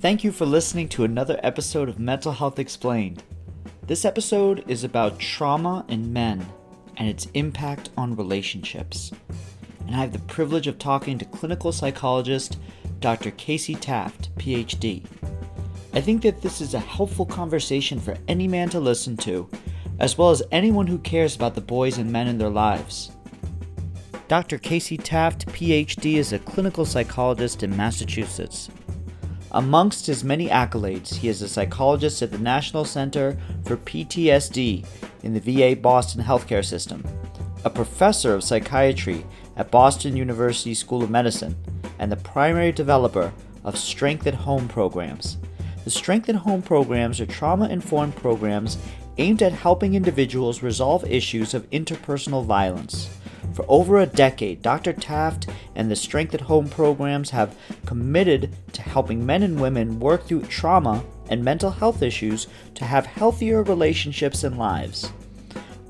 Thank you for listening to another episode of Mental Health Explained. This episode is about trauma in men and its impact on relationships. And I have the privilege of talking to clinical psychologist Dr. Casey Taft, PhD. I think that this is a helpful conversation for any man to listen to, as well as anyone who cares about the boys and men in their lives. Dr. Casey Taft, PhD, is a clinical psychologist in Massachusetts. Amongst his many accolades, he is a psychologist at the National Center for PTSD in the VA Boston healthcare system, a professor of psychiatry at Boston University School of Medicine, and the primary developer of Strength at Home programs. The Strength at Home programs are trauma informed programs aimed at helping individuals resolve issues of interpersonal violence. For over a decade, Dr. Taft and the Strength at Home programs have committed to helping men and women work through trauma and mental health issues to have healthier relationships and lives.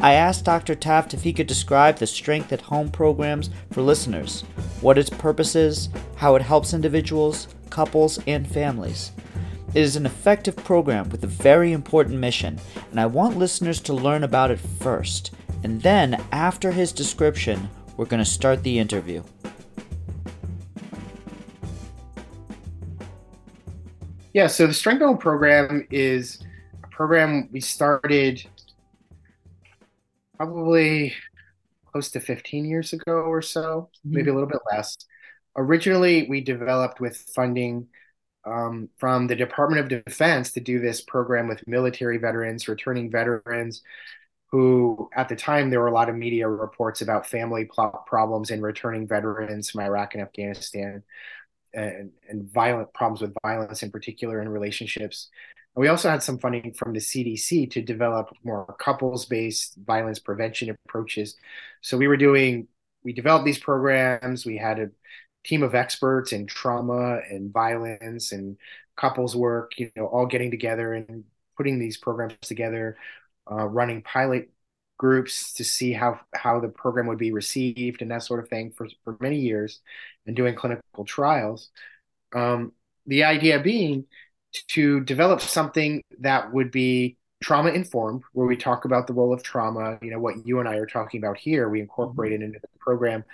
I asked Dr. Taft if he could describe the Strength at Home programs for listeners, what its purpose is, how it helps individuals, couples, and families. It is an effective program with a very important mission, and I want listeners to learn about it first and then, after his description, we're going to start the interview. Yeah, so the Strength Home program is a program we started probably close to 15 years ago or so, mm-hmm. maybe a little bit less. Originally, we developed with funding um, from the Department of Defense to do this program with military veterans, returning veterans who at the time there were a lot of media reports about family problems and returning veterans from Iraq and Afghanistan and, and violent problems with violence in particular in relationships. And we also had some funding from the CDC to develop more couples based violence prevention approaches. So we were doing, we developed these programs. We had a team of experts in trauma and violence and couples work, you know, all getting together and putting these programs together uh, running pilot groups to see how how the program would be received and that sort of thing for, for many years and doing clinical trials um, the idea being to develop something that would be trauma informed where we talk about the role of trauma you know what you and i are talking about here we incorporate it into the program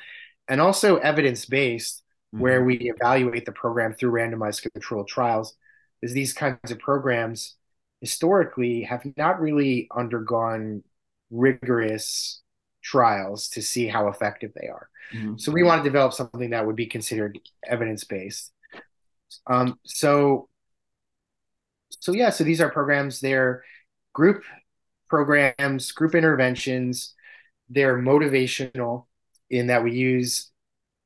and also evidence based mm-hmm. where we evaluate the program through randomized controlled trials is these kinds of programs historically have not really undergone rigorous trials to see how effective they are. Mm-hmm. So we want to develop something that would be considered evidence based. Um, so, so yeah, so these are programs. They're group programs, group interventions. They're motivational in that we use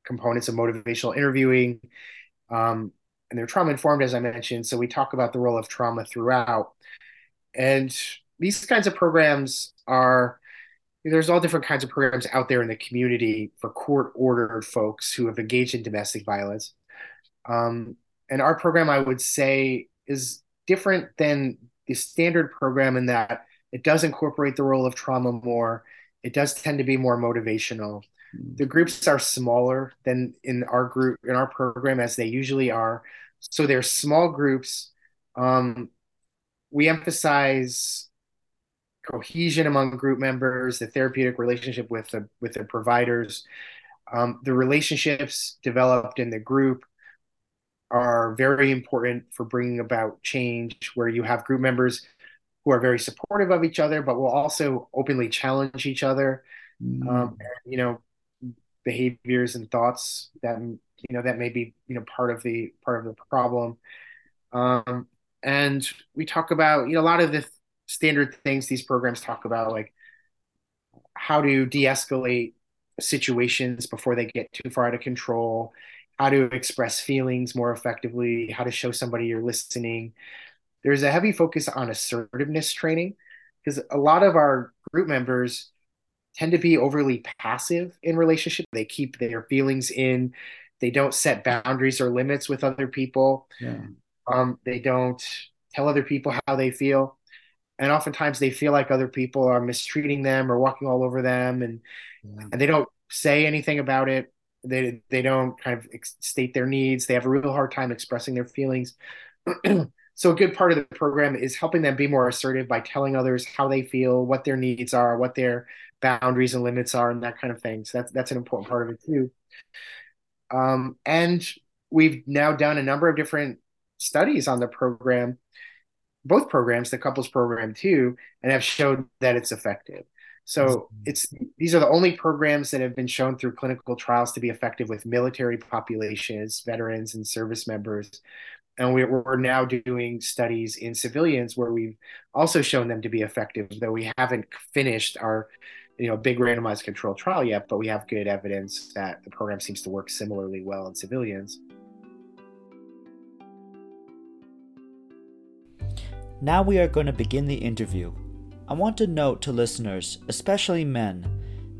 components of motivational interviewing, um, and they're trauma informed, as I mentioned. So we talk about the role of trauma throughout. And these kinds of programs are there's all different kinds of programs out there in the community for court ordered folks who have engaged in domestic violence. Um, and our program, I would say, is different than the standard program in that it does incorporate the role of trauma more. It does tend to be more motivational. The groups are smaller than in our group in our program as they usually are. So they're small groups. Um, we emphasize cohesion among group members, the therapeutic relationship with the with the providers, um, the relationships developed in the group are very important for bringing about change. Where you have group members who are very supportive of each other, but will also openly challenge each other. Mm. Um, and, you know, behaviors and thoughts that you know that may be you know part of the part of the problem. Um, and we talk about you know a lot of the standard things these programs talk about like how to de-escalate situations before they get too far out of control how to express feelings more effectively how to show somebody you're listening there's a heavy focus on assertiveness training because a lot of our group members tend to be overly passive in relationship they keep their feelings in they don't set boundaries or limits with other people yeah. Um, they don't tell other people how they feel. And oftentimes they feel like other people are mistreating them or walking all over them and, yeah. and they don't say anything about it. They, they don't kind of state their needs. They have a real hard time expressing their feelings. so a good part of the program is helping them be more assertive by telling others how they feel, what their needs are, what their boundaries and limits are, and that kind of thing. So that's that's an important part of it too. Um, and we've now done a number of different studies on the program, both programs, the couples program too, and have showed that it's effective. So it's these are the only programs that have been shown through clinical trials to be effective with military populations, veterans, and service members. And we're now doing studies in civilians where we've also shown them to be effective, though we haven't finished our you know big randomized control trial yet, but we have good evidence that the program seems to work similarly well in civilians. Now we are going to begin the interview. I want to note to listeners, especially men,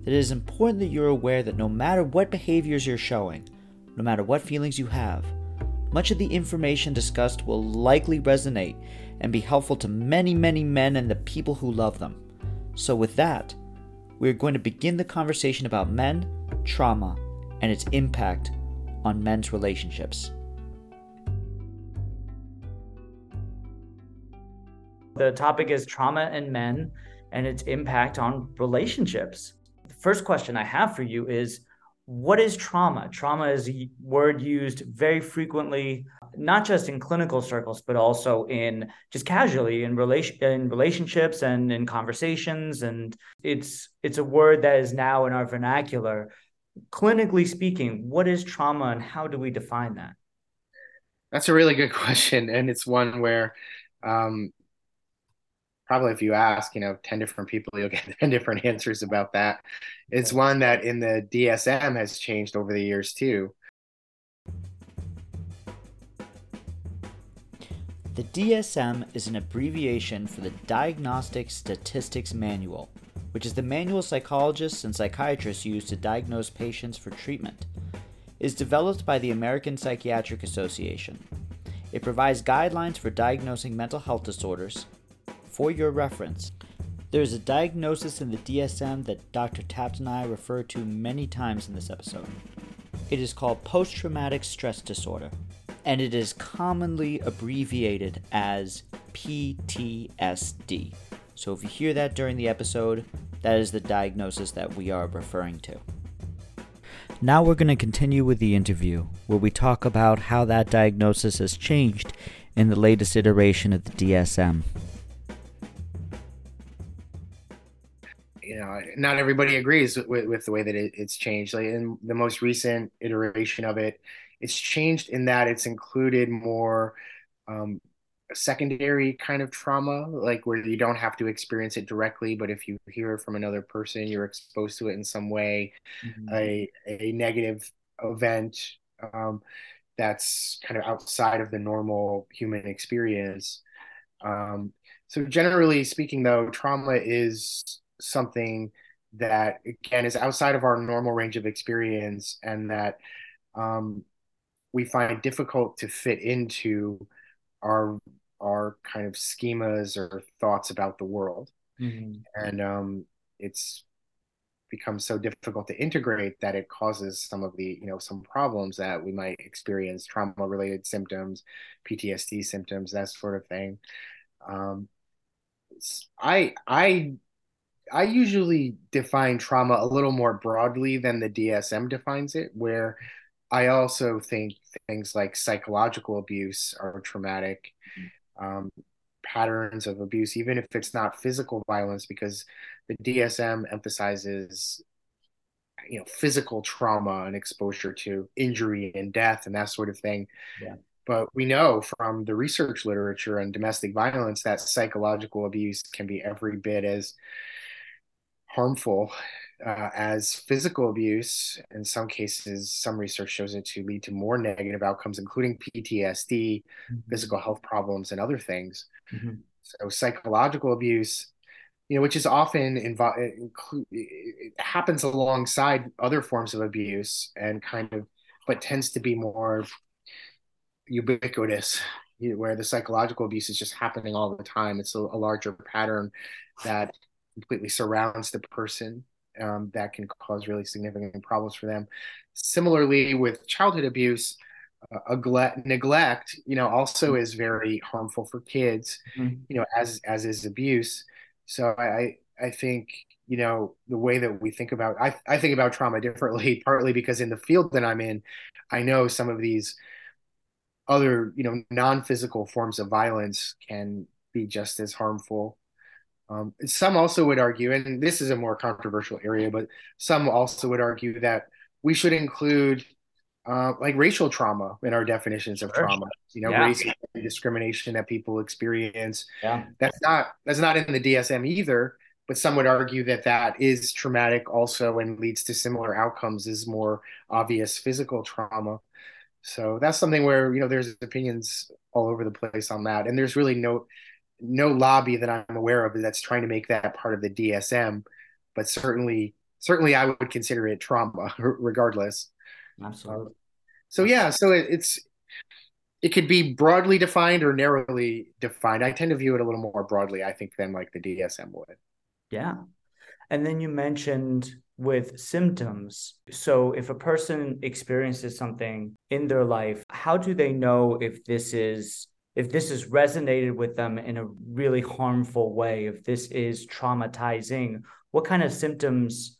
that it is important that you're aware that no matter what behaviors you're showing, no matter what feelings you have, much of the information discussed will likely resonate and be helpful to many, many men and the people who love them. So, with that, we are going to begin the conversation about men, trauma, and its impact on men's relationships. The topic is trauma and men and its impact on relationships. The first question I have for you is what is trauma? Trauma is a word used very frequently, not just in clinical circles, but also in just casually in relation in relationships and in conversations. And it's it's a word that is now in our vernacular. Clinically speaking, what is trauma and how do we define that? That's a really good question, and it's one where um, probably if you ask, you know, 10 different people, you'll get 10 different answers about that. It's one that in the DSM has changed over the years too. The DSM is an abbreviation for the Diagnostic Statistics Manual, which is the manual psychologists and psychiatrists use to diagnose patients for treatment. It is developed by the American Psychiatric Association. It provides guidelines for diagnosing mental health disorders, for your reference, there is a diagnosis in the DSM that Dr. Taft and I refer to many times in this episode. It is called post traumatic stress disorder, and it is commonly abbreviated as PTSD. So if you hear that during the episode, that is the diagnosis that we are referring to. Now we're going to continue with the interview, where we talk about how that diagnosis has changed in the latest iteration of the DSM. You know, not everybody agrees with, with the way that it, it's changed. Like in the most recent iteration of it, it's changed in that it's included more um, secondary kind of trauma, like where you don't have to experience it directly, but if you hear it from another person, you're exposed to it in some way, mm-hmm. a, a negative event um, that's kind of outside of the normal human experience. Um, so generally speaking, though, trauma is something that again is outside of our normal range of experience and that um, we find difficult to fit into our our kind of schemas or thoughts about the world mm-hmm. and um, it's become so difficult to integrate that it causes some of the you know some problems that we might experience trauma related symptoms ptsd symptoms that sort of thing um, i i I usually define trauma a little more broadly than the DSM defines it, where I also think things like psychological abuse are traumatic, um, patterns of abuse, even if it's not physical violence, because the DSM emphasizes you know physical trauma and exposure to injury and death and that sort of thing. Yeah. But we know from the research literature on domestic violence that psychological abuse can be every bit as harmful uh, as physical abuse. In some cases, some research shows it to lead to more negative outcomes, including PTSD, mm-hmm. physical health problems, and other things. Mm-hmm. So, psychological abuse, you know, which is often involved, it happens alongside other forms of abuse and kind of, but tends to be more ubiquitous where the psychological abuse is just happening all the time. It's a, a larger pattern that completely surrounds the person um, that can cause really significant problems for them. Similarly, with childhood abuse, uh, neglect, you know, also is very harmful for kids, mm-hmm. you know, as as is abuse. So I I think you know the way that we think about I I think about trauma differently, partly because in the field that I'm in, I know some of these other you know non-physical forms of violence can be just as harmful. Um, some also would argue, and this is a more controversial area, but some also would argue that we should include uh, like racial trauma in our definitions of sure. trauma. You know, yeah. race discrimination that people experience. Yeah. That's not that's not in the DSM either. But some would argue that that is traumatic also and leads to similar outcomes as more obvious physical trauma. So that's something where you know there's opinions all over the place on that, and there's really no no lobby that I'm aware of that's trying to make that part of the DSM. But certainly, certainly, I would consider it trauma regardless. Absolutely. Um, so yeah, so it, it's it could be broadly defined or narrowly defined. I tend to view it a little more broadly, I think, than like the DSM would. Yeah. And then you mentioned with symptoms. So if a person experiences something in their life, how do they know if this is if this has resonated with them in a really harmful way, if this is traumatizing? What kind of symptoms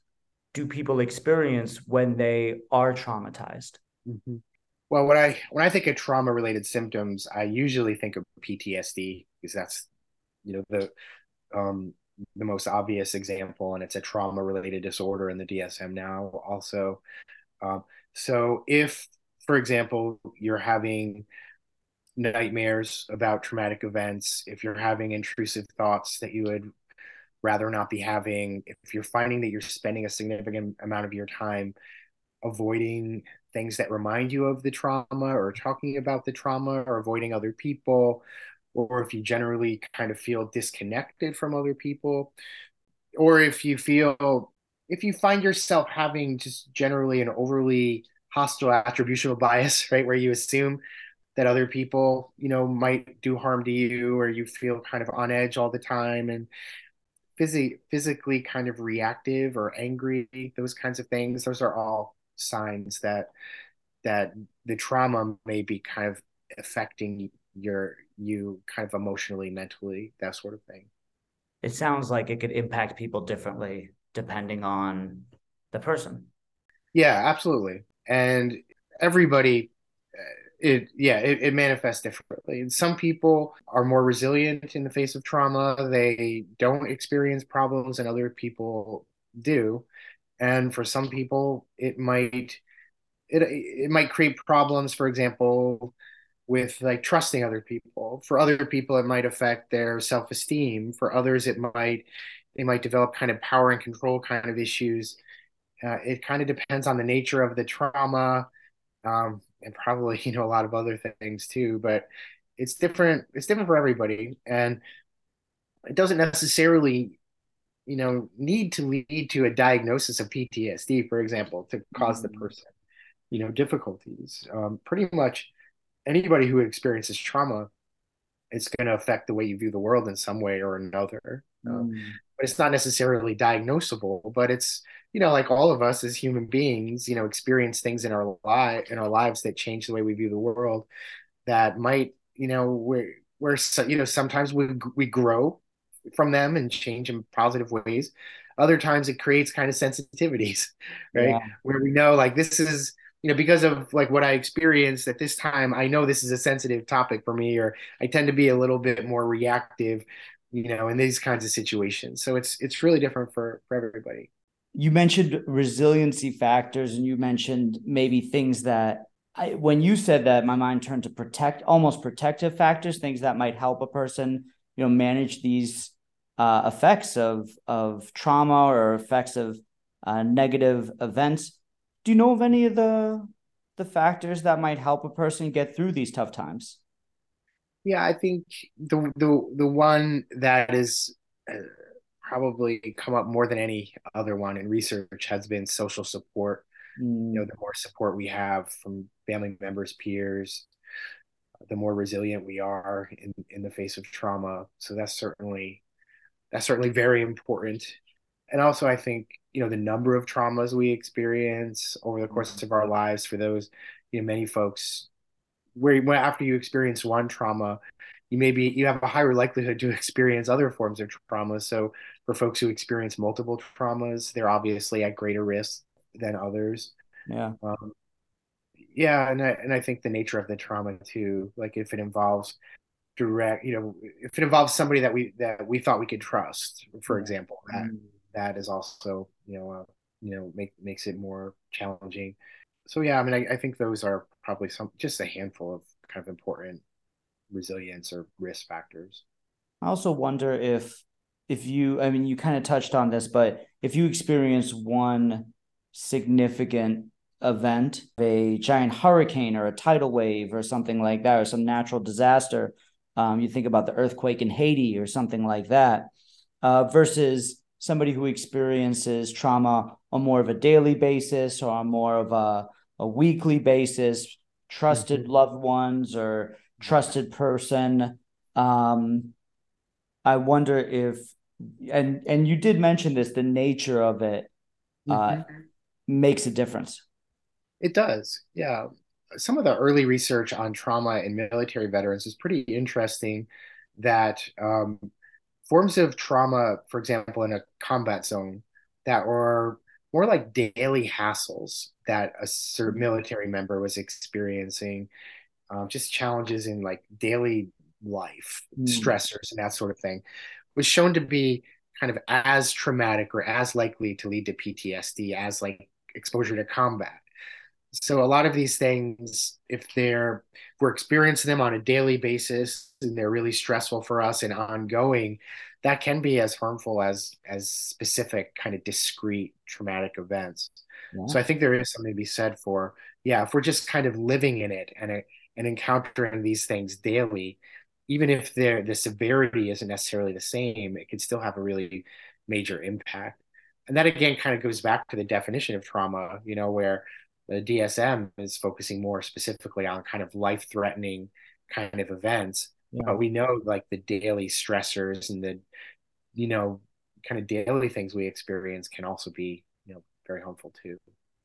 do people experience when they are traumatized? Mm-hmm. Well, when I when I think of trauma related symptoms, I usually think of PTSD because that's you know the um, the most obvious example, and it's a trauma related disorder in the DSM now also. Um, so if, for example, you're having nightmares about traumatic events, if you're having intrusive thoughts that you would rather not be having, if you're finding that you're spending a significant amount of your time avoiding things that remind you of the trauma or talking about the trauma or avoiding other people, or if you generally kind of feel disconnected from other people, or if you feel, if you find yourself having just generally an overly hostile attributional bias, right, where you assume that other people, you know, might do harm to you, or you feel kind of on edge all the time and phys- physically kind of reactive or angry, those kinds of things, those are all signs that that the trauma may be kind of affecting your you kind of emotionally mentally that sort of thing. It sounds like it could impact people differently depending on the person. Yeah absolutely. And everybody it yeah it, it manifests differently. And some people are more resilient in the face of trauma. They don't experience problems and other people do. And for some people it might it, it might create problems for example with like trusting other people. For other people it might affect their self-esteem. For others it might they might develop kind of power and control kind of issues. Uh, it kind of depends on the nature of the trauma. Um, and probably you know a lot of other things too but it's different it's different for everybody and it doesn't necessarily you know need to lead to a diagnosis of PTSD, for example, to because mm-hmm. the person you know difficulties. Um, pretty much anybody who experiences trauma, it's going to affect the way you view the world in some way or another. Um, mm. but it's not necessarily diagnosable. But it's you know like all of us as human beings, you know, experience things in our life in our lives that change the way we view the world. That might you know where where you know sometimes we we grow from them and change in positive ways. Other times it creates kind of sensitivities, right? Yeah. Where we know like this is, you know, because of like what I experienced at this time, I know this is a sensitive topic for me, or I tend to be a little bit more reactive, you know, in these kinds of situations. So it's it's really different for for everybody. You mentioned resiliency factors, and you mentioned maybe things that I, when you said that, my mind turned to protect, almost protective factors, things that might help a person you know manage these uh, effects of of trauma or effects of uh, negative events. Do you know of any of the the factors that might help a person get through these tough times? Yeah, I think the the the one that is uh, probably come up more than any other one in research has been social support. Mm. You know, the more support we have from family members, peers, the more resilient we are in, in the face of trauma. So that's certainly that's certainly very important. And also I think, you know, the number of traumas we experience over the course of our lives for those, you know, many folks where, where after you experience one trauma, you maybe you have a higher likelihood to experience other forms of trauma. So for folks who experience multiple traumas, they're obviously at greater risk than others. Yeah. Um, yeah, and I and I think the nature of the trauma too, like if it involves direct, you know, if it involves somebody that we that we thought we could trust, for example, that mm. that is also you know uh, you know make makes it more challenging. So yeah, I mean, I, I think those are probably some just a handful of kind of important resilience or risk factors. I also wonder if if you I mean you kind of touched on this, but if you experience one significant event, a giant hurricane or a tidal wave or something like that, or some natural disaster, um, you think about the earthquake in Haiti or something like that, uh, versus somebody who experiences trauma on more of a daily basis or on more of a, a weekly basis, trusted mm-hmm. loved ones or trusted person. Um, I wonder if, and and you did mention this, the nature of it uh, mm-hmm. makes a difference. It does, yeah. Some of the early research on trauma in military veterans is pretty interesting. That um, forms of trauma, for example, in a combat zone, that were more like daily hassles that a certain military member was experiencing um, just challenges in like daily life, mm. stressors, and that sort of thing, was shown to be kind of as traumatic or as likely to lead to PTSD as like exposure to combat. So a lot of these things, if they're if we're experiencing them on a daily basis and they're really stressful for us and ongoing, that can be as harmful as as specific kind of discrete traumatic events. Yeah. So I think there is something to be said for yeah, if we're just kind of living in it and it and encountering these things daily, even if the severity isn't necessarily the same, it can still have a really major impact. And that again kind of goes back to the definition of trauma, you know, where the DSM is focusing more specifically on kind of life threatening kind of events. Yeah. But we know like the daily stressors and the, you know, kind of daily things we experience can also be, you know, very harmful too.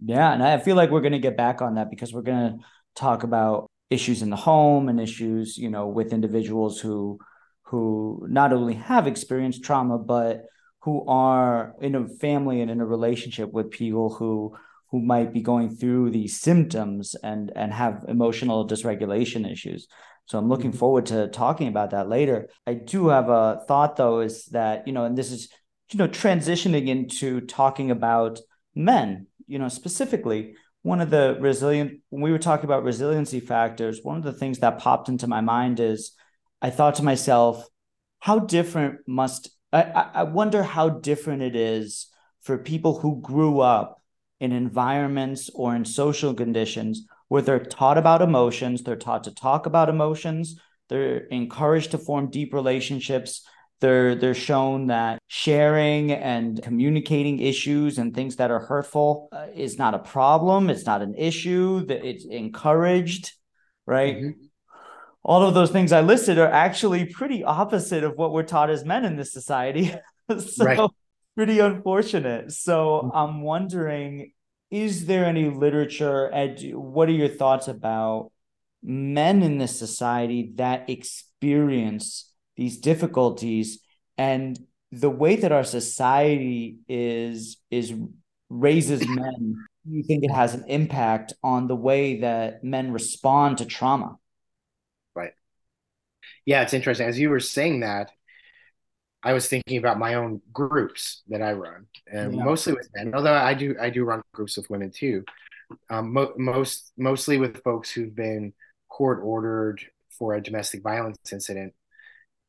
Yeah. And I feel like we're going to get back on that because we're going to talk about issues in the home and issues you know with individuals who who not only have experienced trauma but who are in a family and in a relationship with people who who might be going through these symptoms and and have emotional dysregulation issues so i'm looking mm-hmm. forward to talking about that later i do have a thought though is that you know and this is you know transitioning into talking about men you know specifically one of the resilient when we were talking about resiliency factors one of the things that popped into my mind is i thought to myself how different must i i wonder how different it is for people who grew up in environments or in social conditions where they're taught about emotions they're taught to talk about emotions they're encouraged to form deep relationships they're they're shown that sharing and communicating issues and things that are hurtful uh, is not a problem. It's not an issue. That it's encouraged, right? Mm-hmm. All of those things I listed are actually pretty opposite of what we're taught as men in this society. so right. pretty unfortunate. So mm-hmm. I'm wondering, is there any literature? Ed, what are your thoughts about men in this society that experience these difficulties and the way that our society is is raises men you think it has an impact on the way that men respond to trauma. Right. Yeah it's interesting. As you were saying that i was thinking about my own groups that i run and yeah. mostly with men although i do i do run groups with women too. Um, mo- most mostly with folks who've been court ordered for a domestic violence incident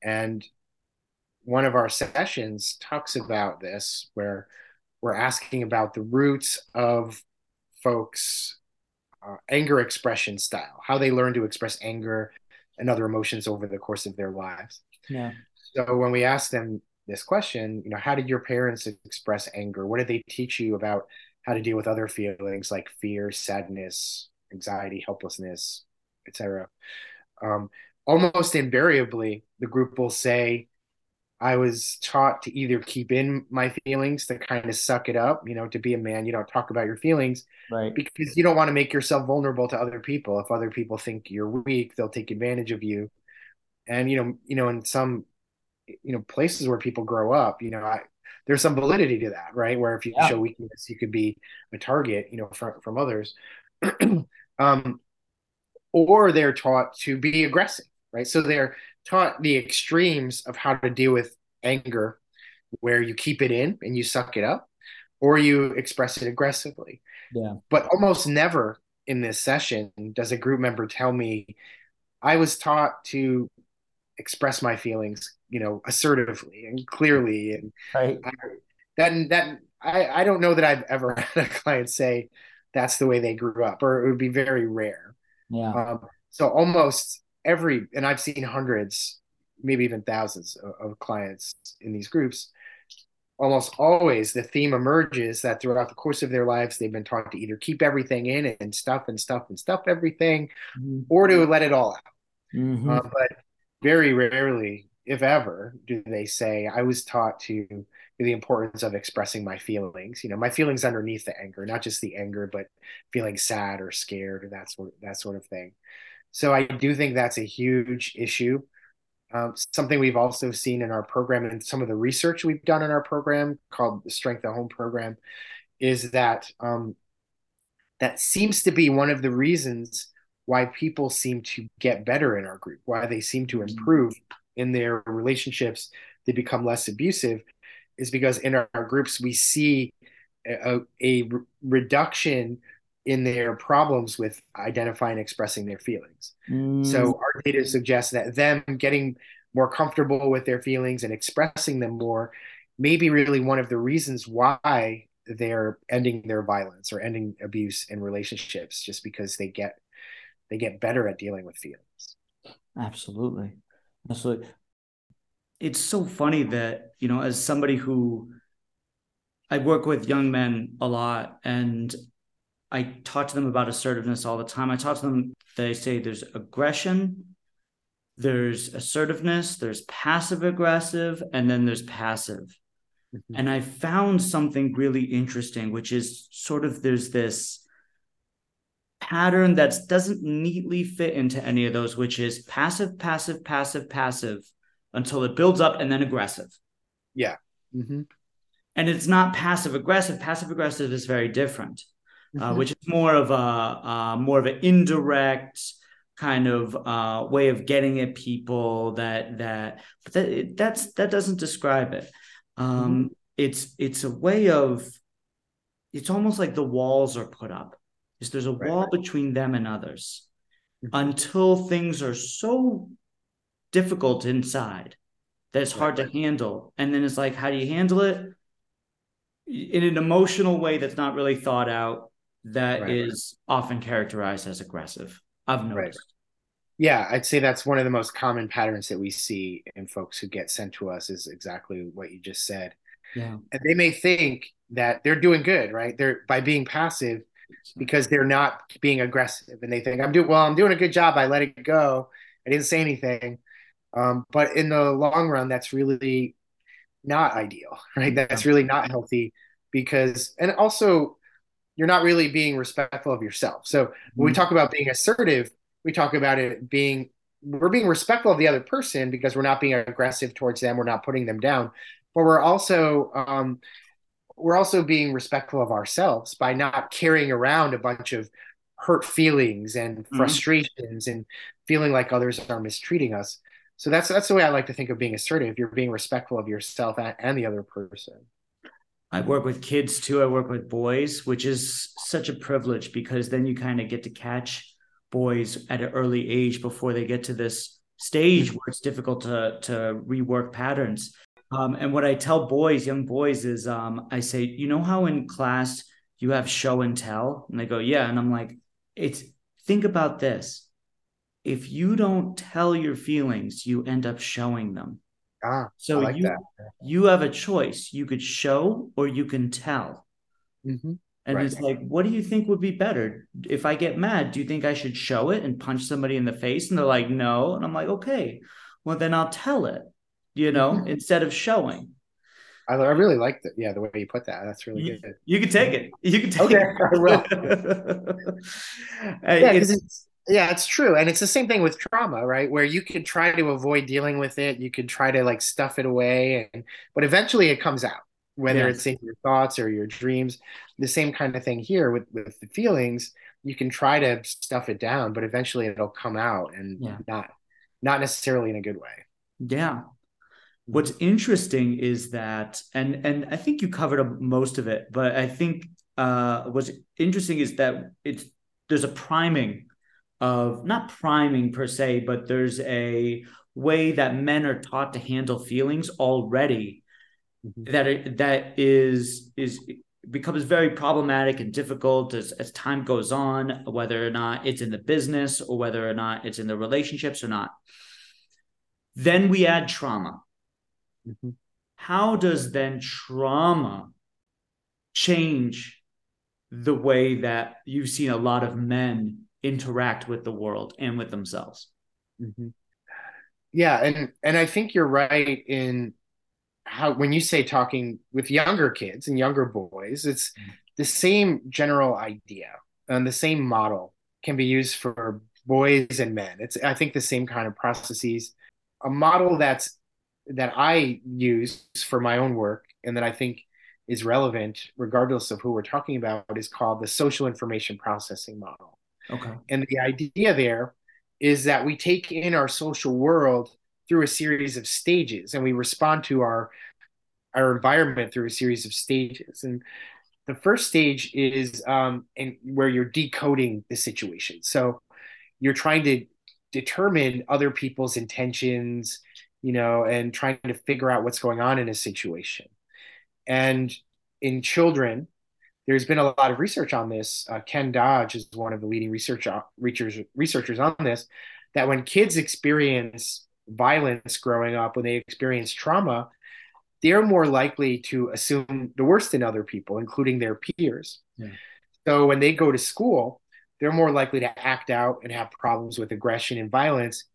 and one of our sessions talks about this, where we're asking about the roots of folks' uh, anger expression style, how they learn to express anger and other emotions over the course of their lives. Yeah. So when we ask them this question, you know, how did your parents express anger? What did they teach you about how to deal with other feelings like fear, sadness, anxiety, helplessness, etc. Um, almost invariably the group will say I was taught to either keep in my feelings, to kind of suck it up, you know, to be a man, you don't talk about your feelings, right? Because you don't want to make yourself vulnerable to other people. If other people think you're weak, they'll take advantage of you. And you know, you know, in some, you know, places where people grow up, you know, I, there's some validity to that, right? Where if you yeah. show weakness, you could be a target, you know, from from others. um, or they're taught to be aggressive, right? So they're taught the extremes of how to deal with anger, where you keep it in and you suck it up, or you express it aggressively. Yeah. But almost never in this session does a group member tell me, I was taught to express my feelings, you know, assertively and clearly. And right. I, that, that, I, I don't know that I've ever had a client say that's the way they grew up, or it would be very rare. Yeah. Um, so almost every, and I've seen hundreds, maybe even thousands of, of clients in these groups. Almost always, the theme emerges that throughout the course of their lives, they've been taught to either keep everything in and stuff and stuff and stuff everything, mm-hmm. or to let it all out. Mm-hmm. Uh, but very rarely, if ever, do they say, I was taught to the importance of expressing my feelings, you know, my feelings underneath the anger, not just the anger, but feeling sad or scared or that sort, that sort of thing. So I do think that's a huge issue. Um, something we've also seen in our program and some of the research we've done in our program called the Strength at Home program is that um, that seems to be one of the reasons why people seem to get better in our group, why they seem to improve in their relationships, they become less abusive, is because in our, groups we see a, a reduction in their problems with identifying expressing their feelings. Mm. So our data suggests that them getting more comfortable with their feelings and expressing them more may be really one of the reasons why they're ending their violence or ending abuse in relationships just because they get they get better at dealing with feelings. Absolutely. Absolutely. It's so funny that, you know, as somebody who I work with young men a lot and I talk to them about assertiveness all the time. I talk to them, they say there's aggression, there's assertiveness, there's passive aggressive, and then there's passive. Mm-hmm. And I found something really interesting, which is sort of there's this pattern that doesn't neatly fit into any of those, which is passive, passive, passive, passive until it builds up and then aggressive. Yeah. Mm-hmm. And it's not passive aggressive. Passive aggressive is very different uh, mm-hmm. which is more of a uh, more of an indirect kind of uh, way of getting at people that that but that that's that doesn't describe it. Um, mm-hmm. It's it's a way of it's almost like the walls are put up. Is there's a right. wall between them and others mm-hmm. until things are so difficult inside that it's hard right. to handle, and then it's like, how do you handle it? in an emotional way that's not really thought out that right. is often characterized as aggressive. I've noticed. Right. Yeah, I'd say that's one of the most common patterns that we see in folks who get sent to us is exactly what you just said. Yeah. And they may think that they're doing good, right? They're by being passive because they're not being aggressive and they think I'm doing well, I'm doing a good job. I let it go. I didn't say anything. Um, but in the long run, that's really not ideal, right? That's really not healthy because, and also you're not really being respectful of yourself. So when we mm-hmm. talk about being assertive, we talk about it being we're being respectful of the other person because we're not being aggressive towards them, we're not putting them down, but we're also um, we're also being respectful of ourselves by not carrying around a bunch of hurt feelings and mm-hmm. frustrations mm-hmm. and feeling like others are mistreating us. So that's that's the way I like to think of being assertive. You're being respectful of yourself and the other person. I work with kids too. I work with boys, which is such a privilege because then you kind of get to catch boys at an early age before they get to this stage where it's difficult to to rework patterns. Um, and what I tell boys, young boys, is um, I say, you know how in class you have show and tell, and they go, yeah, and I'm like, it's think about this. If you don't tell your feelings, you end up showing them. Ah, so like you that. you have a choice. You could show or you can tell. Mm-hmm. And right. it's like, what do you think would be better? If I get mad, do you think I should show it and punch somebody in the face? And they're like, no. And I'm like, okay, well then I'll tell it. you know, mm-hmm. instead of showing. I, I really like that. Yeah, the way you put that. That's really you, good. You can take it. You can take okay, it. I will. yeah, because it's, it's yeah, it's true. And it's the same thing with trauma, right? Where you can try to avoid dealing with it, you can try to like stuff it away, and but eventually it comes out, whether yes. it's in your thoughts or your dreams. The same kind of thing here with with the feelings. You can try to stuff it down, but eventually it'll come out and yeah. not not necessarily in a good way. Yeah. What's interesting is that, and and I think you covered most of it, but I think uh, what's interesting is that it's there's a priming of not priming per se, but there's a way that men are taught to handle feelings already mm-hmm. that that is is becomes very problematic and difficult as, as time goes on, whether or not it's in the business or whether or not it's in the relationships or not. Then we add trauma. Mm-hmm. How does then trauma change the way that you've seen a lot of men interact with the world and with themselves. Mm-hmm. Yeah, and and I think you're right in how when you say talking with younger kids and younger boys, it's mm-hmm. the same general idea and the same model can be used for boys and men. It's I think the same kind of processes. A model that's that I use for my own work and that I think is relevant regardless of who we're talking about is called the social information processing model. Okay. And the idea there is that we take in our social world through a series of stages and we respond to our our environment through a series of stages. And the first stage is um, in, where you're decoding the situation. So you're trying to determine other people's intentions, you know, and trying to figure out what's going on in a situation. And in children, there's been a lot of research on this. Uh, Ken Dodge is one of the leading research, uh, researchers, researchers on this. That when kids experience violence growing up, when they experience trauma, they're more likely to assume the worst in other people, including their peers. Yeah. So when they go to school, they're more likely to act out and have problems with aggression and violence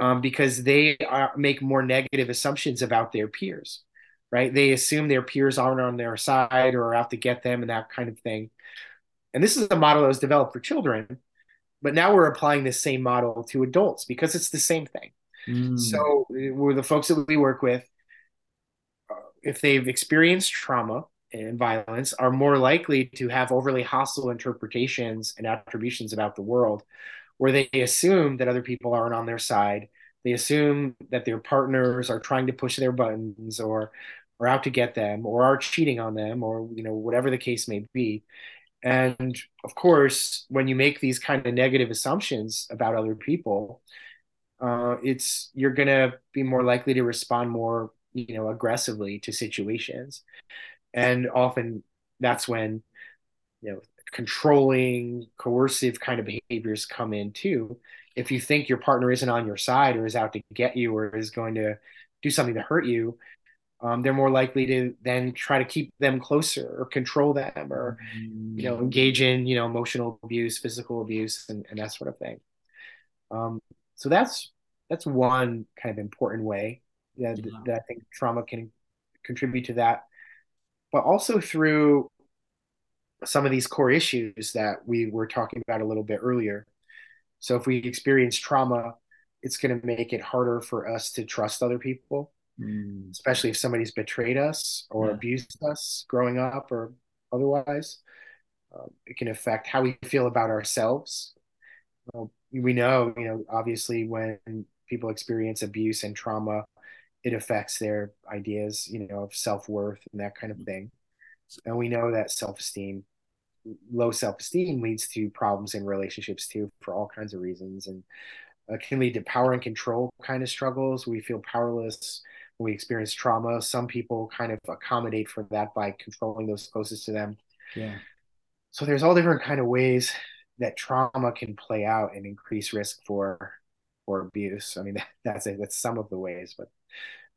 um, because they are, make more negative assumptions about their peers right? They assume their peers aren't on their side or are out to get them and that kind of thing. And this is a model that was developed for children, but now we're applying this same model to adults because it's the same thing. Mm. So we're the folks that we work with, uh, if they've experienced trauma and violence, are more likely to have overly hostile interpretations and attributions about the world, where they assume that other people aren't on their side. They assume that their partners are trying to push their buttons or or out to get them or are cheating on them or you know whatever the case may be. And of course when you make these kind of negative assumptions about other people uh, it's you're to be more likely to respond more you know aggressively to situations. And often that's when you know controlling coercive kind of behaviors come in too. If you think your partner isn't on your side or is out to get you or is going to do something to hurt you um, they're more likely to then try to keep them closer or control them or you know engage in you know emotional abuse physical abuse and, and that sort of thing. Um, so that's that's one kind of important way that, yeah. that i think trauma can contribute to that. But also through some of these core issues that we were talking about a little bit earlier. So if we experience trauma it's going to make it harder for us to trust other people mm. especially if somebody's betrayed us or yeah. abused us growing up or otherwise. Um, it can affect how we feel about ourselves. Well, we know, you know, obviously when people experience abuse and trauma, it affects their ideas, you know, of self worth and that kind of thing. And we know that self esteem, low self esteem, leads to problems in relationships too, for all kinds of reasons, and uh, can lead to power and control kind of struggles. We feel powerless when we experience trauma. Some people kind of accommodate for that by controlling those closest to them. Yeah. So there's all different kind of ways that trauma can play out and increase risk for for abuse. I mean, that's it. That's some of the ways, but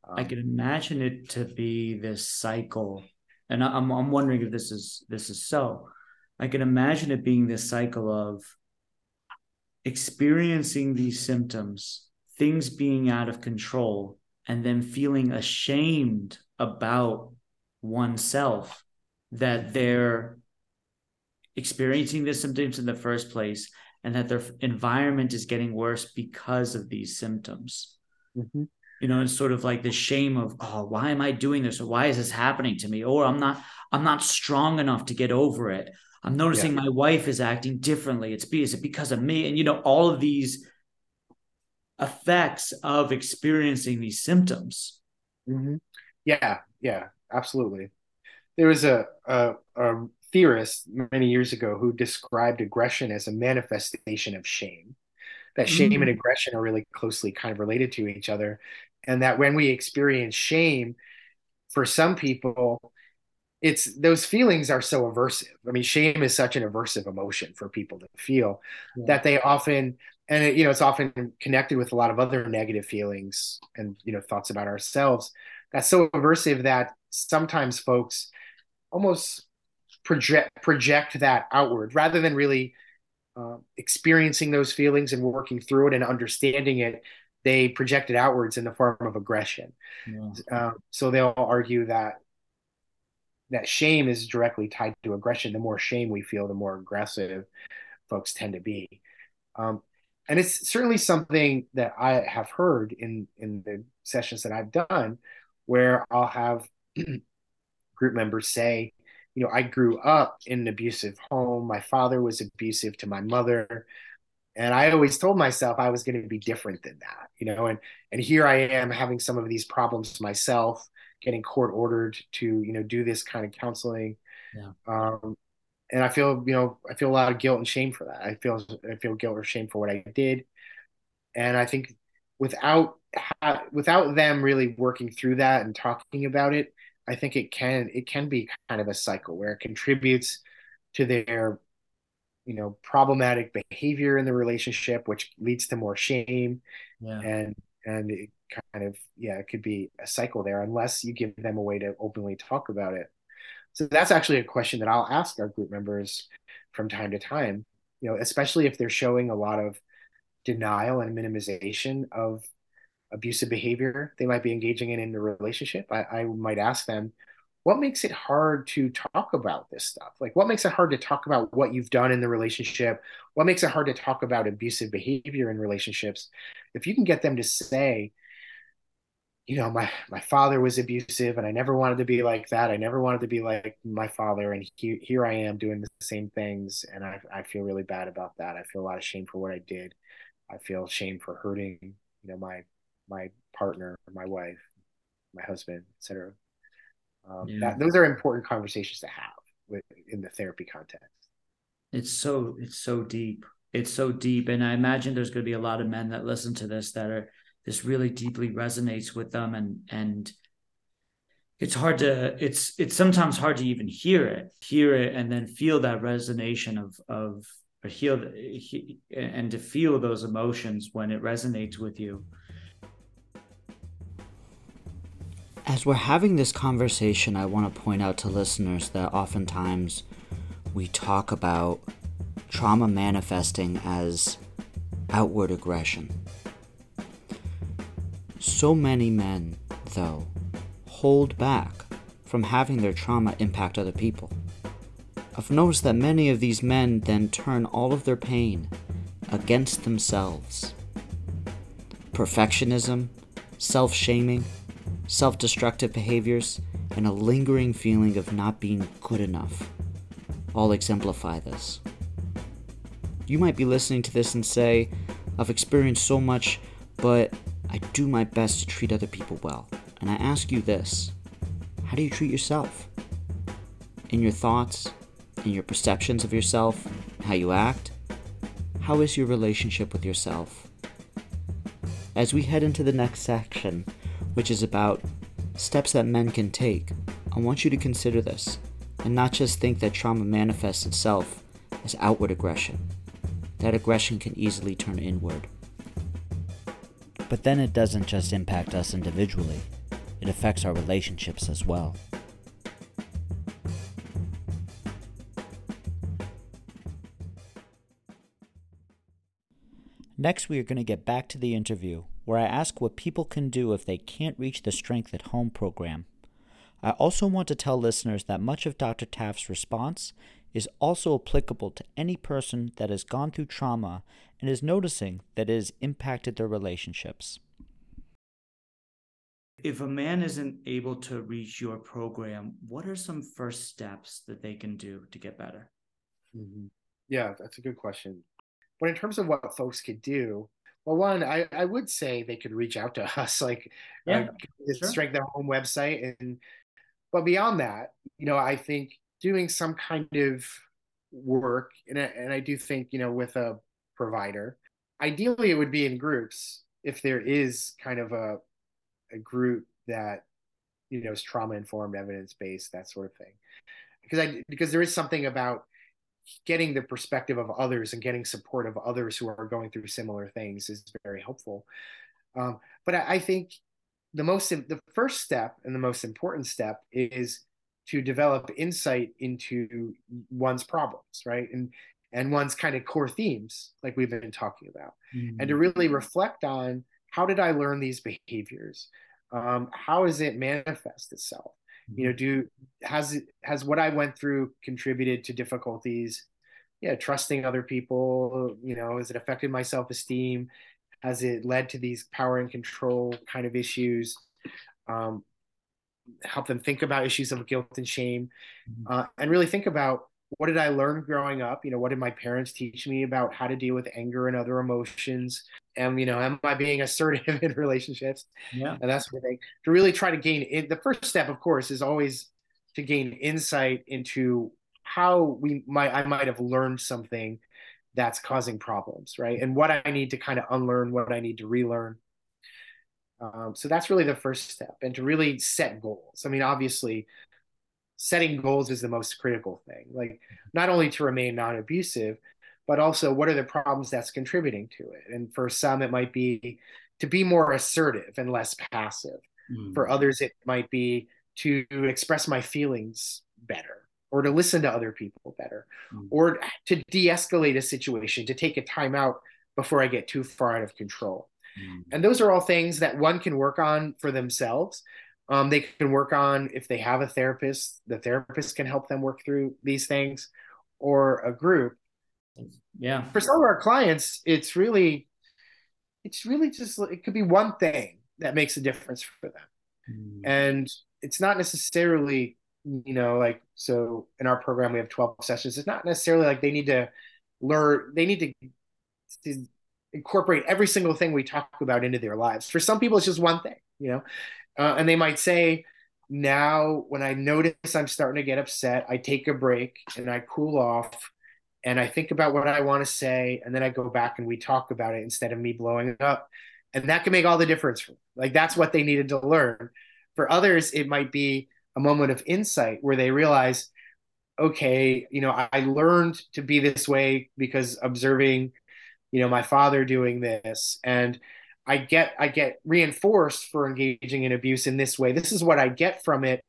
um, I can imagine it to be this cycle, and I'm I'm wondering if this is this is so. I can imagine it being this cycle of experiencing these symptoms, things being out of control, and then feeling ashamed about oneself that they're experiencing the symptoms in the first place and that their environment is getting worse because of these symptoms. Mm-hmm. You know, it's sort of like the shame of, oh, why am I doing this? Or why is this happening to me? Or I'm not, I'm not strong enough to get over it. I'm noticing yeah. my wife is acting differently. It's be is it because of me? And you know, all of these effects of experiencing these symptoms. Mm-hmm. Yeah, yeah, absolutely. There was a, a, a theorist many years ago who described aggression as a manifestation of shame. That shame mm-hmm. and aggression are really closely kind of related to each other. And that when we experience shame, for some people, it's those feelings are so aversive. I mean, shame is such an aversive emotion for people to feel yeah. that they often, and it, you know, it's often connected with a lot of other negative feelings and you know thoughts about ourselves. That's so aversive that sometimes folks almost project project that outward rather than really uh, experiencing those feelings and working through it and understanding it they project it outwards in the form of aggression yeah. uh, so they'll argue that that shame is directly tied to aggression the more shame we feel the more aggressive folks tend to be um, and it's certainly something that i have heard in in the sessions that i've done where i'll have group members say you know, I grew up in an abusive home. My father was abusive to my mother. And I always told myself I was going to be different than that, you know, and and here I am having some of these problems myself, getting court ordered to, you know, do this kind of counseling. Yeah. Um, and I feel, you know, I feel a lot of guilt and shame for that. I feel I feel guilt or shame for what I did. And I think without without them really working through that and talking about it, I think it can it can be kind of a cycle where it contributes to their you know problematic behavior in the relationship which leads to more shame yeah. and and it kind of yeah it could be a cycle there unless you give them a way to openly talk about it so that's actually a question that I'll ask our group members from time to time you know especially if they're showing a lot of denial and minimization of abusive behavior they might be engaging in in the relationship, I, I might ask them, what makes it hard to talk about this stuff? Like, what makes it hard to talk about what you've done in the relationship? What makes it hard to talk about abusive behavior in relationships? If you can get them to say, you know, my my father was abusive, and I never wanted to be like that. I never wanted to be like my father, and he, here I am doing the same things, and I I feel really bad about that. I feel a lot of shame for what I did. I feel shame for hurting, you know, my my partner, my wife, my husband, etc. Um, yeah. That those are important conversations to have with, in the therapy context. It's so it's so deep. It's so deep, and I imagine there's going to be a lot of men that listen to this that are this really deeply resonates with them, and and it's hard to it's it's sometimes hard to even hear it, hear it, and then feel that resonation of of or heal and to feel those emotions when it resonates with you. As we're having this conversation, I want to point out to listeners that oftentimes we talk about trauma manifesting as outward aggression. So many men, though, hold back from having their trauma impact other people. I've noticed that many of these men then turn all of their pain against themselves. Perfectionism, self shaming, self destructive behaviors, and a lingering feeling of not being good enough all exemplify this. You might be listening to this and say, I've experienced so much, but I do my best to treat other people well. And I ask you this how do you treat yourself? In your thoughts, in your perceptions of yourself, how you act? How is your relationship with yourself? As we head into the next section, which is about steps that men can take, I want you to consider this and not just think that trauma manifests itself as outward aggression. That aggression can easily turn inward. But then it doesn't just impact us individually, it affects our relationships as well. Next, we are going to get back to the interview where I ask what people can do if they can't reach the Strength at Home program. I also want to tell listeners that much of Dr. Taft's response is also applicable to any person that has gone through trauma and is noticing that it has impacted their relationships. If a man isn't able to reach your program, what are some first steps that they can do to get better? Mm-hmm. Yeah, that's a good question. But in terms of what folks could do, well, one, I, I would say they could reach out to us, like yeah, uh, sure. Strength at Home website, and but beyond that, you know, I think doing some kind of work, and I, and I do think you know with a provider, ideally it would be in groups if there is kind of a a group that you know is trauma informed, evidence based, that sort of thing, because I because there is something about getting the perspective of others and getting support of others who are going through similar things is very helpful. Um, but I, I, think the most the first step and the most important step is to develop insight into one's problems, right? And and one's kind of core themes, like we've been talking about, mm-hmm. and to really reflect on how did I learn these behaviors? Um, how does it manifest itself? you know do has it has what i went through contributed to difficulties yeah trusting other people you know has it affected my self-esteem has it led to these power and control kind of issues um, help them think about issues of guilt and shame mm-hmm. uh, and really think about what did i learn growing up? You know what did my parents teach me about how to deal with anger and other emotions? And you know am i being assertive in relationships? Yeah. And that's what they to really try to gain it the first step of course is always to gain insight into how we might i might have learned something that's causing problems right? And what i need to kind of unlearn what i need to relearn um, so that's really the first step and to really set goals i mean obviously setting goals is the most critical thing like not only to remain non-abusive but also what are the problems that's contributing to it and for some it might be to be more assertive and less passive mm. for others it might be to express my feelings better or to listen to other people better mm. or to de-escalate a situation to take a time out before i get too far out of control mm. and those are all things that one can work on for themselves. Um, they can work on if they have a therapist the therapist can help them work through these things or a group. Yeah. For some of our clients it's really it's really just it could be one thing that makes a difference for them. Mm. and it's not necessarily you know like so in our program we have 12 sessions. It's not necessarily like they need to learn they need to, to incorporate every single thing we talk about into their lives for some people it's just one thing you know uh, and they might say, now when I notice I'm starting to get upset, I take a break and I cool off and I think about what I want to say. And then I go back and we talk about it instead of me blowing up. And that can make all the difference. Like that's what they needed to learn. For others, it might be a moment of insight where they realize, okay, you know, I learned to be this way because observing, you know, my father doing this. And I get I get reinforced for engaging in abuse in this way. This is what I get from it,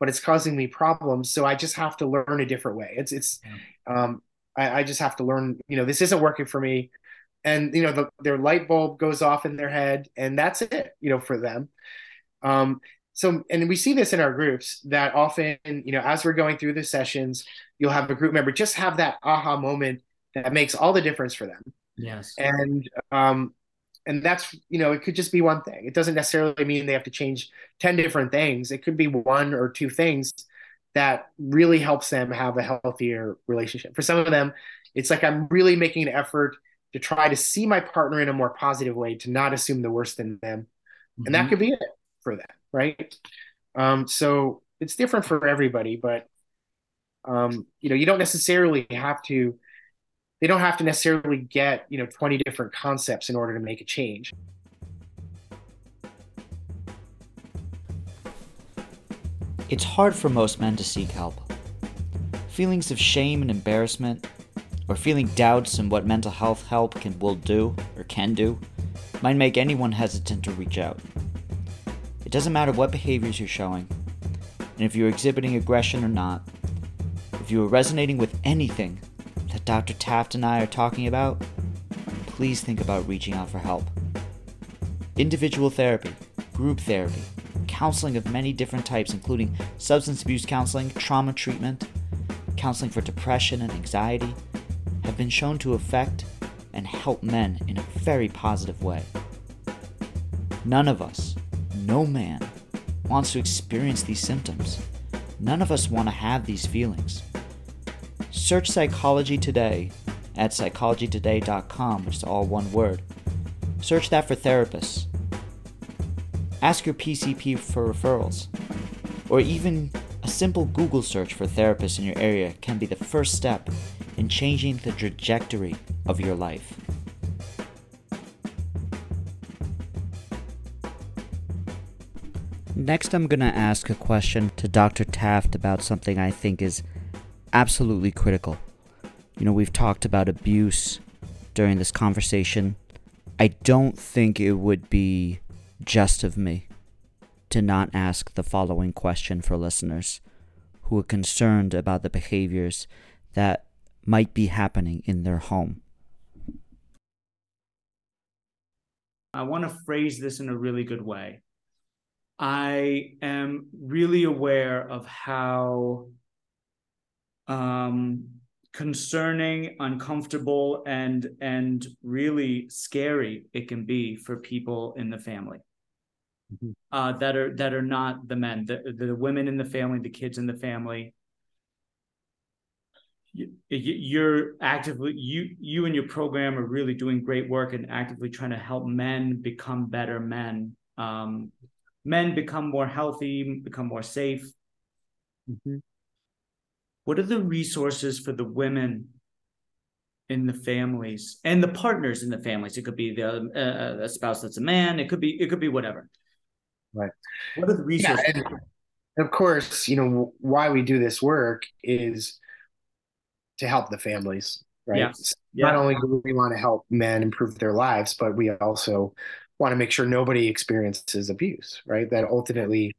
but it's causing me problems. So I just have to learn a different way. It's it's um, I, I, just have to learn. You know, this isn't working for me, and you know the, their light bulb goes off in their head, and that's it. You know, for them. Um, so and we see this in our groups that often you know as we're going through the sessions, you'll have a group member just have that aha moment that makes all the difference for them. Yes. And um, and that's you know it could just be one thing it doesn't necessarily mean they have to change 10 different things it could be one or two things that really helps them have a healthier relationship for some of them it's like i'm really making an effort to try to see my partner in a more positive way to not assume the worst in them mm-hmm. and that mm-hmm. could be it for them right um, so it's different for everybody but um, you know you don't necessarily have to they don't have to necessarily get you know 20 different concepts in order to make a change. It's hard for most men to seek help. Feelings of shame and embarrassment or feeling doubts in what mental health help can will do or can do might make anyone hesitant to reach out. It doesn't matter what behaviors you're showing and if you're exhibiting aggression or not if you are resonating with anything Dr. Taft and I are talking about, please think about reaching out for help. individual therapy, group therapy, counseling of many different types, including substance abuse counseling, trauma treatment, counseling for depression and anxiety, have been shown to affect and help men in a very positive way. None of us, no man, wants to experience these symptoms. None of us want to have these feelings. Search Psychology Today at psychologytoday.com, which is all one word. Search that for therapists. Ask your PCP for referrals. Or even a simple Google search for therapists in your area can be the first step in changing the trajectory of your life. Next, I'm going to ask a question to Dr. Taft about something I think is absolutely critical. You know, we've talked about abuse during this conversation. I don't think it would be just of me to not ask the following question for listeners who are concerned about the behaviors that might be happening in their home. I want to phrase this in a really good way. I am really aware of how um, concerning, uncomfortable, and and really scary it can be for people in the family mm-hmm. uh, that are that are not the men, the, the women in the family, the kids in the family. You, you're actively you you and your program are really doing great work and actively trying to help men become better men um, men become more healthy, become more safe. Mm-hmm. What are the resources for the women in the families and the partners in the families? It could be the uh, a spouse that's a man. It could be it could be whatever. Right. What are the resources? Yeah, of course, you know why we do this work is to help the families, right? Yeah. yeah. Not only do we want to help men improve their lives, but we also want to make sure nobody experiences abuse, right? That ultimately,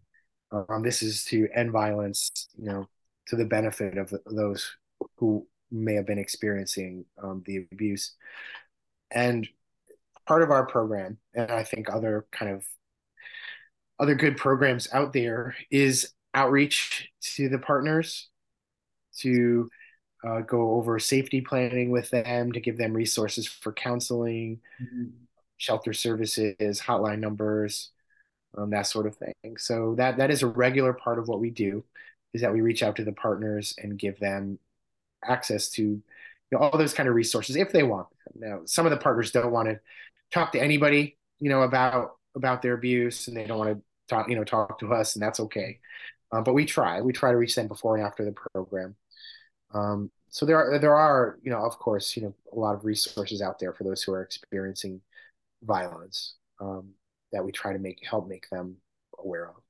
um, this is to end violence, you know, to the benefit of those who may have been experiencing um, the abuse. And part of our program, and I think other kind of other good programs out there, is outreach to the partners to uh, go over safety planning with them, to give them resources for counseling. Mm-hmm shelter services, hotline numbers, um, that sort of thing. So that that is a regular part of what we do, is that we reach out to the partners and give them access to you know, all those kind of resources if they want. Now, some of the partners don't want to talk to anybody, you know, about about their abuse, and they don't want to talk, you know, talk to us, and that's okay. Um, but we try. We try to reach them before and after the program. Um, so there are there are you know of course you know a lot of resources out there for those who are experiencing violence um, that we try to make help make them aware of.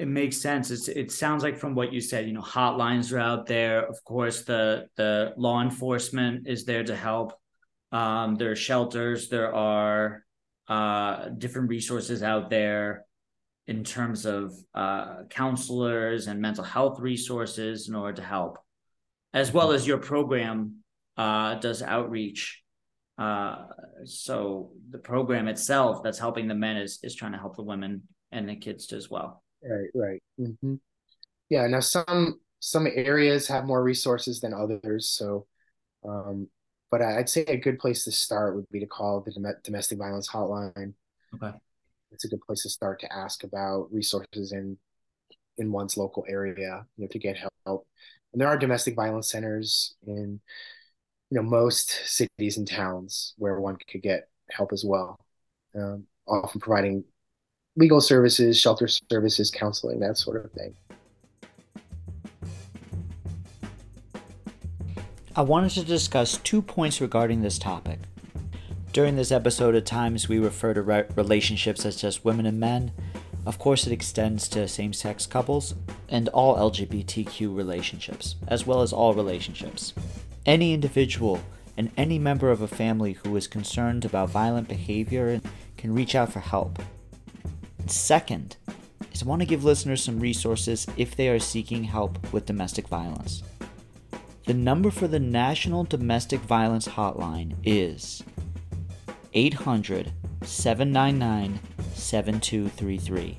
It makes sense. It's, it sounds like from what you said, you know, hotlines are out there. Of course, the the law enforcement is there to help. Um, there are shelters. There are uh, different resources out there in terms of uh, counselors and mental health resources in order to help, as well as your program uh, does outreach uh, so the program itself that's helping the men is is trying to help the women and the kids as well. Right, right. Mm-hmm. Yeah. Now some some areas have more resources than others, so. Um, but I'd say a good place to start would be to call the domestic violence hotline. Okay. It's a good place to start to ask about resources in in one's local area, you know, to get help. And there are domestic violence centers in you know most cities and towns where one could get help as well um, often providing legal services shelter services counseling that sort of thing. I wanted to discuss two points regarding this topic. During this episode at times we refer to re- relationships as just women and men. Of course it extends to same-sex couples and all lgbtq relationships as well as all relationships. Any individual and any member of a family who is concerned about violent behavior can reach out for help. Second is I want to give listeners some resources if they are seeking help with domestic violence. The number for the National Domestic Violence Hotline is 800 799 7233.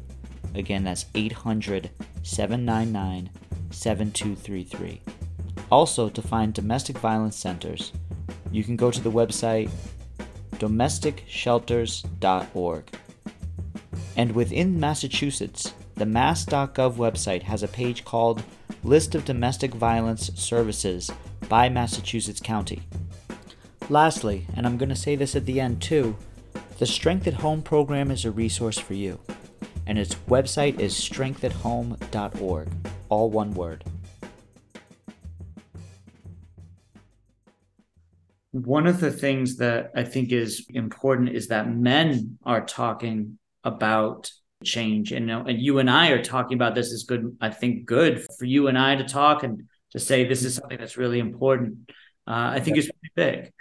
Again, that's 800 799 7233. Also, to find domestic violence centers, you can go to the website domesticshelters.org. And within Massachusetts, the mass.gov website has a page called List of Domestic Violence Services by Massachusetts County. Lastly, and I'm going to say this at the end too, the Strength at Home program is a resource for you, and its website is strengthathome.org, all one word. One of the things that I think is important is that men are talking about change. And, and you and I are talking about this is good. I think good for you and I to talk and to say this is something that's really important. Uh, I think yeah. it's big.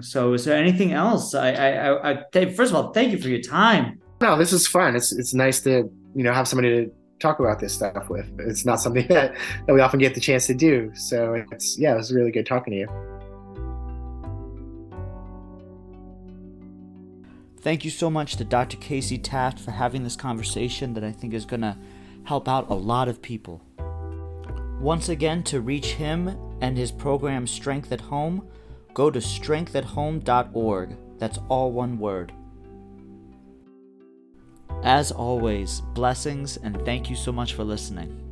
So, is there anything else? I, I, I, I, first of all, thank you for your time. No, this is fun. It's it's nice to you know have somebody to talk about this stuff with. It's not something that, that we often get the chance to do. So it's yeah, it was really good talking to you. Thank you so much to Dr. Casey Taft for having this conversation that I think is going to help out a lot of people. Once again, to reach him and his program Strength at Home, go to strengthathome.org. That's all one word. As always, blessings and thank you so much for listening.